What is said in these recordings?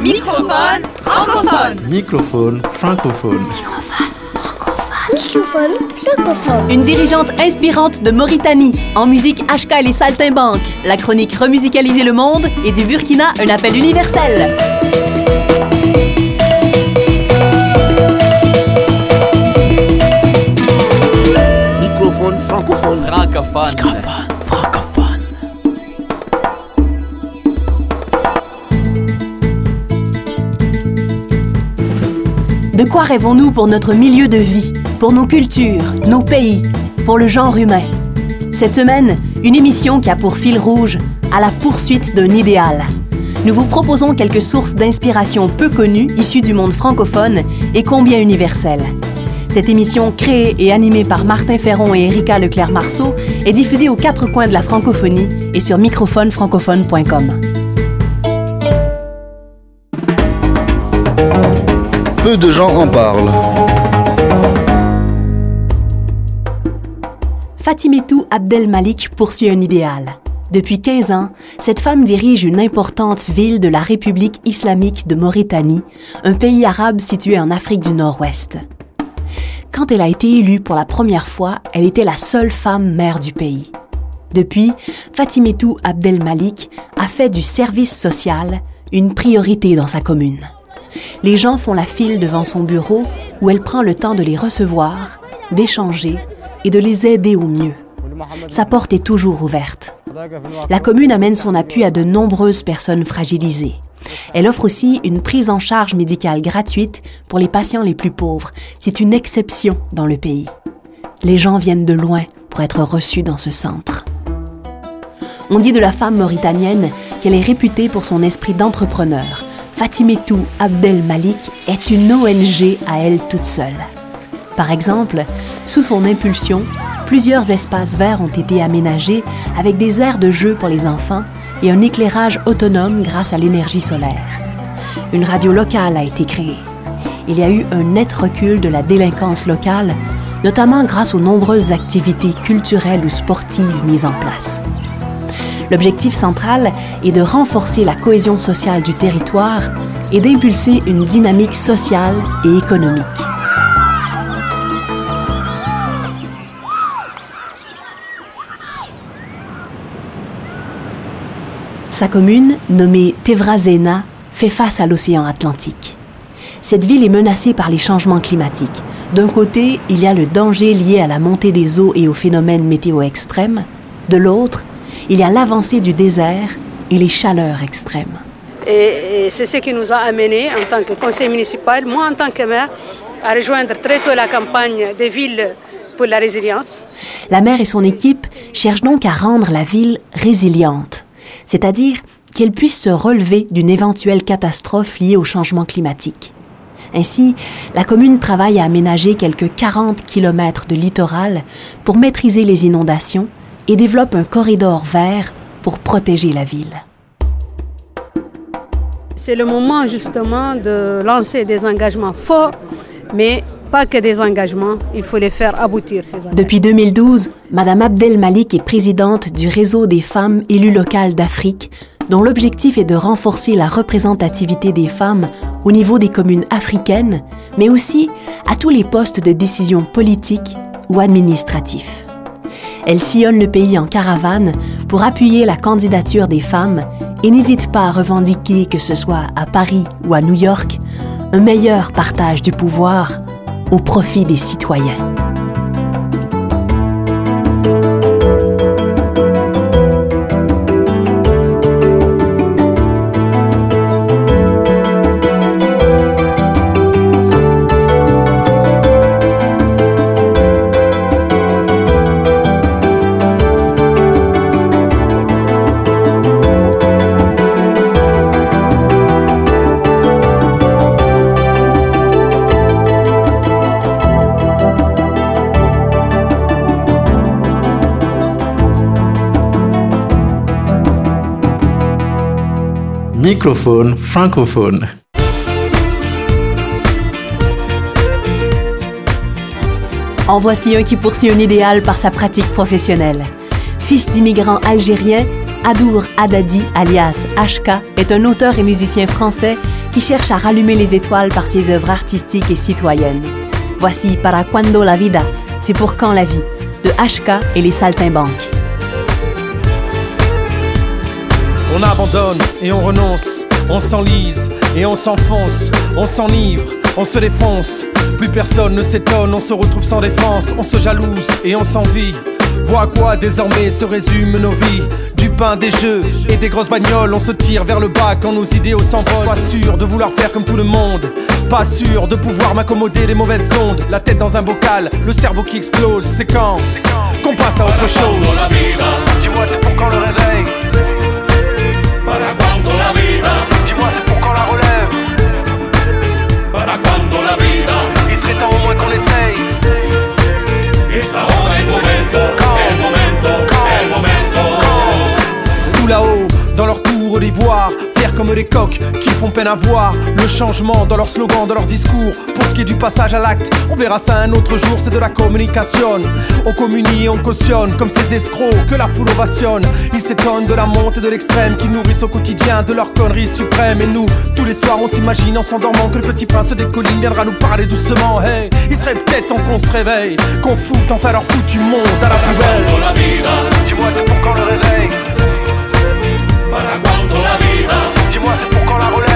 Microphone francophone. Microphone francophone. Microphone francophone. Une dirigeante inspirante de Mauritanie. En musique, HK et les Saltimbanques. La chronique Remusicaliser le monde. Et du Burkina, un appel universel. Microphone francophone. Francophone. Quoi rêvons-nous pour notre milieu de vie, pour nos cultures, nos pays, pour le genre humain? Cette semaine, une émission qui a pour fil rouge à la poursuite d'un idéal. Nous vous proposons quelques sources d'inspiration peu connues issues du monde francophone et combien universelles. Cette émission, créée et animée par Martin Ferron et Erika Leclerc-Marceau, est diffusée aux quatre coins de la francophonie et sur microphonefrancophone.com. Peu de gens en parlent. Fatimetou Abdel Malik poursuit un idéal. Depuis 15 ans, cette femme dirige une importante ville de la République islamique de Mauritanie, un pays arabe situé en Afrique du Nord-Ouest. Quand elle a été élue pour la première fois, elle était la seule femme maire du pays. Depuis, Fatimetou Abdel Malik a fait du service social une priorité dans sa commune. Les gens font la file devant son bureau où elle prend le temps de les recevoir, d'échanger et de les aider au mieux. Sa porte est toujours ouverte. La commune amène son appui à de nombreuses personnes fragilisées. Elle offre aussi une prise en charge médicale gratuite pour les patients les plus pauvres. C'est une exception dans le pays. Les gens viennent de loin pour être reçus dans ce centre. On dit de la femme mauritanienne qu'elle est réputée pour son esprit d'entrepreneur. Fatimetou Abdel Malik est une ONG à elle toute seule. Par exemple, sous son impulsion, plusieurs espaces verts ont été aménagés avec des aires de jeu pour les enfants et un éclairage autonome grâce à l'énergie solaire. Une radio locale a été créée. Il y a eu un net recul de la délinquance locale, notamment grâce aux nombreuses activités culturelles ou sportives mises en place. L'objectif central est de renforcer la cohésion sociale du territoire et d'impulser une dynamique sociale et économique. Sa commune, nommée Tevrazena, fait face à l'océan Atlantique. Cette ville est menacée par les changements climatiques. D'un côté, il y a le danger lié à la montée des eaux et aux phénomènes météo extrêmes. De l'autre, il y a l'avancée du désert et les chaleurs extrêmes. Et, et c'est ce qui nous a amené en tant que conseil municipal, moi en tant que maire, à rejoindre très tôt la campagne des villes pour la résilience. La maire et son équipe cherchent donc à rendre la ville résiliente, c'est-à-dire qu'elle puisse se relever d'une éventuelle catastrophe liée au changement climatique. Ainsi, la commune travaille à aménager quelques 40 km de littoral pour maîtriser les inondations et développe un corridor vert pour protéger la ville. C'est le moment justement de lancer des engagements forts, mais pas que des engagements, il faut les faire aboutir. Ces. Depuis 2012, Madame Abdel Malik est présidente du réseau des femmes élues locales d'Afrique, dont l'objectif est de renforcer la représentativité des femmes au niveau des communes africaines, mais aussi à tous les postes de décision politique ou administratifs. Elle sillonne le pays en caravane pour appuyer la candidature des femmes et n'hésite pas à revendiquer, que ce soit à Paris ou à New York, un meilleur partage du pouvoir au profit des citoyens. Microphone francophone. En voici un qui poursuit un idéal par sa pratique professionnelle. Fils d'immigrants algériens, Adour Haddadi, alias HK, est un auteur et musicien français qui cherche à rallumer les étoiles par ses œuvres artistiques et citoyennes. Voici Para Cuando la Vida, c'est pour quand la vie, de HK et les Saltimbanques. On abandonne et on renonce, on s'enlise et on s'enfonce, on s'enivre, on se défonce. Plus personne ne s'étonne, on se retrouve sans défense, on se jalouse et on s'envie. Vois à quoi désormais se résument nos vies. Du pain, des jeux et des grosses bagnoles. On se tire vers le bas quand nos idéaux s'envolent. Pas sûr de vouloir faire comme tout le monde. Pas sûr de pouvoir m'accommoder des mauvaises ondes. La tête dans un bocal, le cerveau qui explose C'est quand qu'on peine à voir Le changement dans leur slogan, dans leur discours. Pour ce qui est du passage à l'acte On verra ça un autre jour, c'est de la communication. On communie, on cautionne Comme ces escrocs que la foule ovationne. Ils s'étonnent de la montée et de l'extrême Qui nourrissent au quotidien de leur connerie suprême Et nous, tous les soirs on s'imagine en s'endormant Que le petit prince des collines viendra nous parler doucement. Hey, il serait peut-être temps qu'on se réveille Qu'on foute enfin leur foutu monde à la poubelle. Dis-moi c'est pour quand le réveil? Para cuando la vida. Dis-moi c'est pour quand la relève?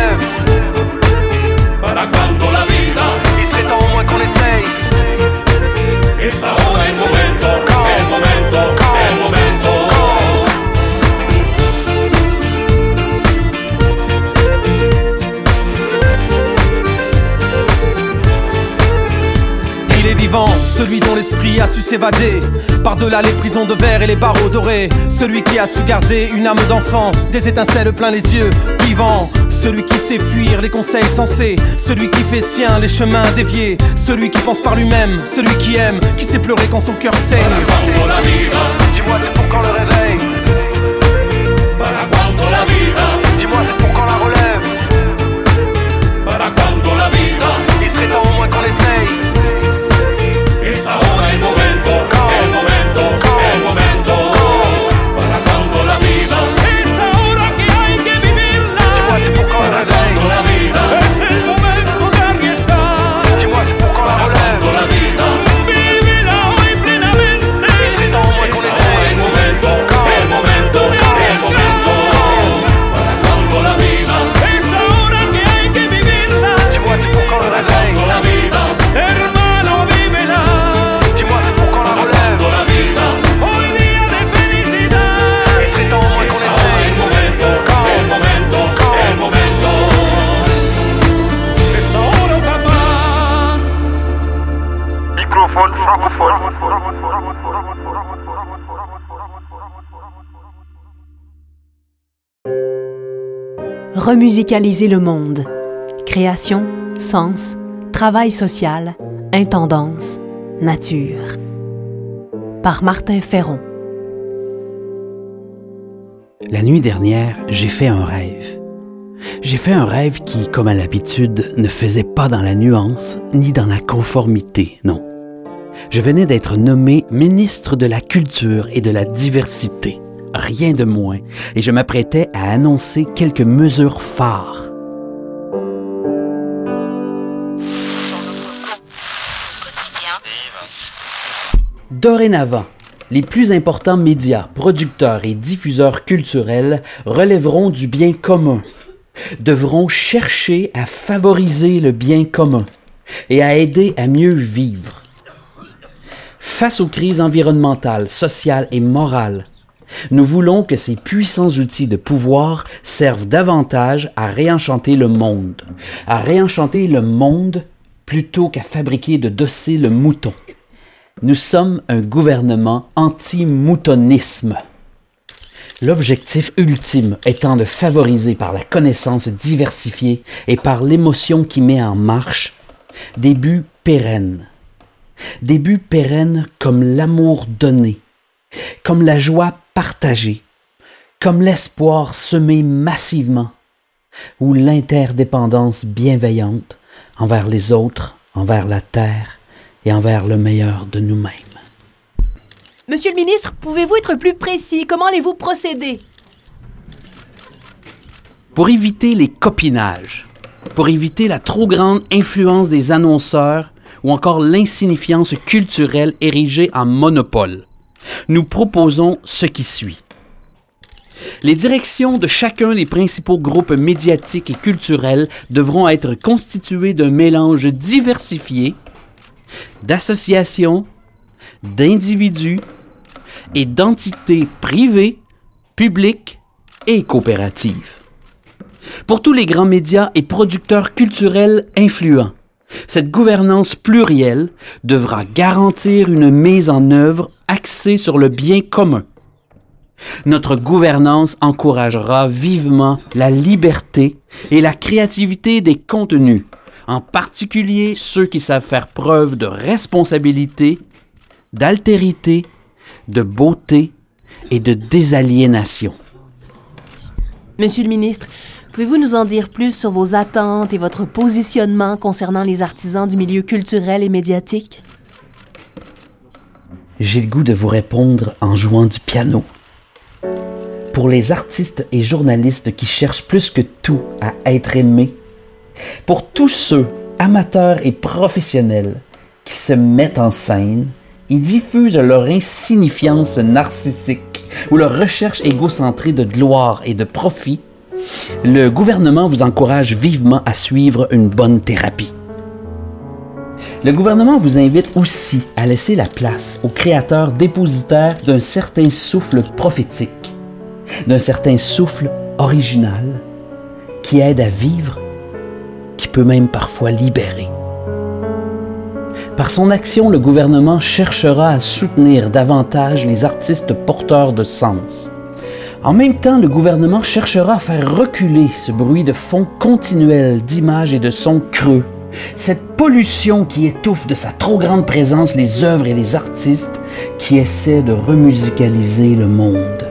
Par-delà les prisons de verre et les barreaux dorés Celui qui a su garder une âme d'enfant Des étincelles plein les yeux, vivant. Celui qui sait fuir les conseils sensés Celui qui fait sien les chemins déviés Celui qui pense par lui-même, celui qui aime Qui sait pleurer quand son cœur saigne. Dis-moi c'est pour quand le réveil? Dis-moi c'est pour quand la relève? Remusicaliser le monde. Création, sens, travail social, intendance, nature. Par Martin Ferron. La nuit dernière, j'ai fait un rêve. J'ai fait un rêve qui, comme à l'habitude, ne faisait pas dans la nuance ni dans la conformité, non. Je venais d'être nommé ministre de la Culture et de la Diversité, rien de moins, et je m'apprêtais à annoncer quelques mesures phares. Dorénavant, les plus importants médias, producteurs et diffuseurs culturels relèveront du bien commun, devront chercher à favoriser le bien commun et à aider à mieux vivre. Face aux crises environnementales, sociales et morales, nous voulons que ces puissants outils de pouvoir servent davantage à réenchanter le monde, à réenchanter le monde plutôt qu'à fabriquer de dociles moutons. Nous sommes un gouvernement anti-moutonisme. L'objectif ultime étant de favoriser par la connaissance diversifiée et par l'émotion qui met en marche des buts pérennes. Des buts pérennes comme l'amour donné, comme la joie partagée, comme l'espoir semé massivement, ou l'interdépendance bienveillante envers les autres, envers la terre et envers le meilleur de nous-mêmes. Monsieur le ministre, pouvez-vous être plus précis? Comment allez-vous procéder? Pour éviter les copinages, pour éviter la trop grande influence des annonceurs ou encore l'insignifiance culturelle érigée en monopole, nous proposons ce qui suit. Les directions de chacun des principaux groupes médiatiques et culturels devront être constituées d'un mélange diversifié d'associations, d'individus et d'entités privées, publiques et coopératives. Pour tous les grands médias et producteurs culturels influents, cette gouvernance plurielle devra garantir une mise en œuvre axée sur le bien commun. Notre gouvernance encouragera vivement la liberté et la créativité des contenus, en particulier ceux qui savent faire preuve de responsabilité, d'altérité, de beauté et de désaliénation. Monsieur le ministre, pouvez-vous nous en dire plus sur vos attentes et votre positionnement concernant les artisans du milieu culturel et médiatique? J'ai le goût de vous répondre en jouant du piano. Pour les artistes et journalistes qui cherchent plus que tout à être aimés, pour tous ceux, amateurs et professionnels, qui se mettent en scène et diffusent leur insignifiance narcissique ou leur recherche égocentrée de gloire et de profit, le gouvernement vous encourage vivement à suivre une bonne thérapie. Le gouvernement vous invite aussi à laisser la place aux créateurs dépositaires d'un certain souffle prophétique, d'un certain souffle original qui aide à vivre, qui peut même parfois libérer. Par son action, le gouvernement cherchera à soutenir davantage les artistes porteurs de sens. En même temps, le gouvernement cherchera à faire reculer ce bruit de fond continuel d'images et de sons creux, cette pollution qui étouffe de sa trop grande présence les œuvres et les artistes qui essaient de remusicaliser le monde.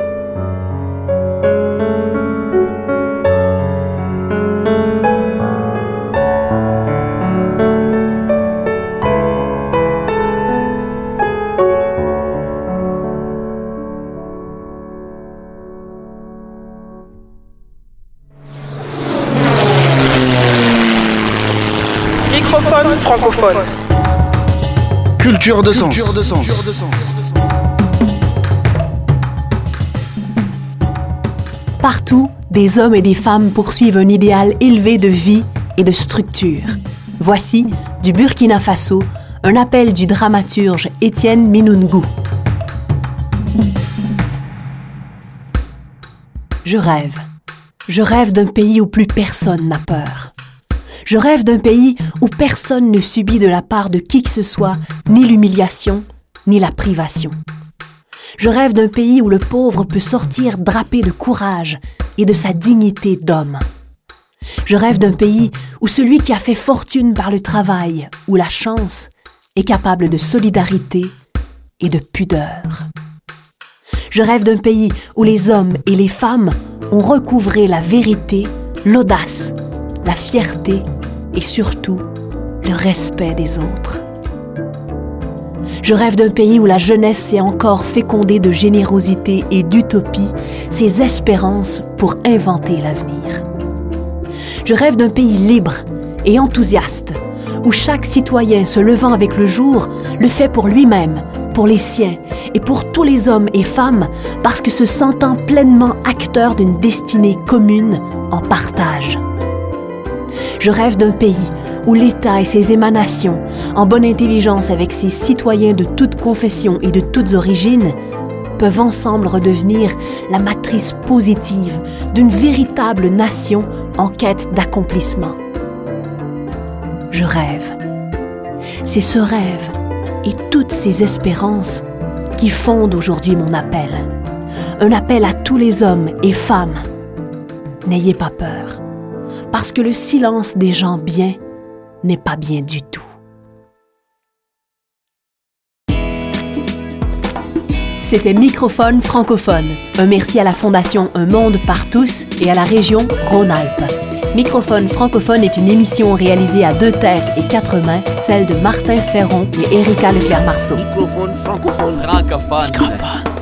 Culture de sens. Partout, des hommes et des femmes poursuivent un idéal élevé de vie et de structure. Voici, du Burkina Faso, un appel du dramaturge Étienne Minungu. Je rêve. Je rêve d'un pays où plus personne n'a peur. Je rêve d'un pays où personne ne subit de la part de qui que ce soit ni l'humiliation, ni la privation. Je rêve d'un pays où le pauvre peut sortir drapé de courage et de sa dignité d'homme. Je rêve d'un pays où celui qui a fait fortune par le travail ou la chance est capable de solidarité et de pudeur. Je rêve d'un pays où les hommes et les femmes ont recouvré la vérité, l'audace, la fierté et surtout le respect des autres. Je rêve d'un pays où la jeunesse sait encore féconder de générosité et d'utopie ses espérances pour inventer l'avenir. Je rêve d'un pays libre et enthousiaste, où chaque citoyen se levant avec le jour le fait pour lui-même, pour les siens et pour tous les hommes et femmes, parce que se sentant pleinement acteur d'une destinée commune en partage. Je rêve d'un pays où l'État et ses émanations, en bonne intelligence avec ses citoyens de toutes confessions et de toutes origines, peuvent ensemble redevenir la matrice positive d'une véritable nation en quête d'accomplissement. Je rêve. C'est ce rêve et toutes ces espérances qui fondent aujourd'hui mon appel. Un appel à tous les hommes et femmes. N'ayez pas peur, parce que le silence des gens bien n'est pas bien du tout. C'était Microphone francophone. Un merci à la Fondation Un Monde par tous et à la région Rhône-Alpes. Microphone francophone est une émission réalisée à deux têtes et quatre mains, celle de Martin Ferron et Erika Leclerc-Marceau. Microphone francophone. Francophone.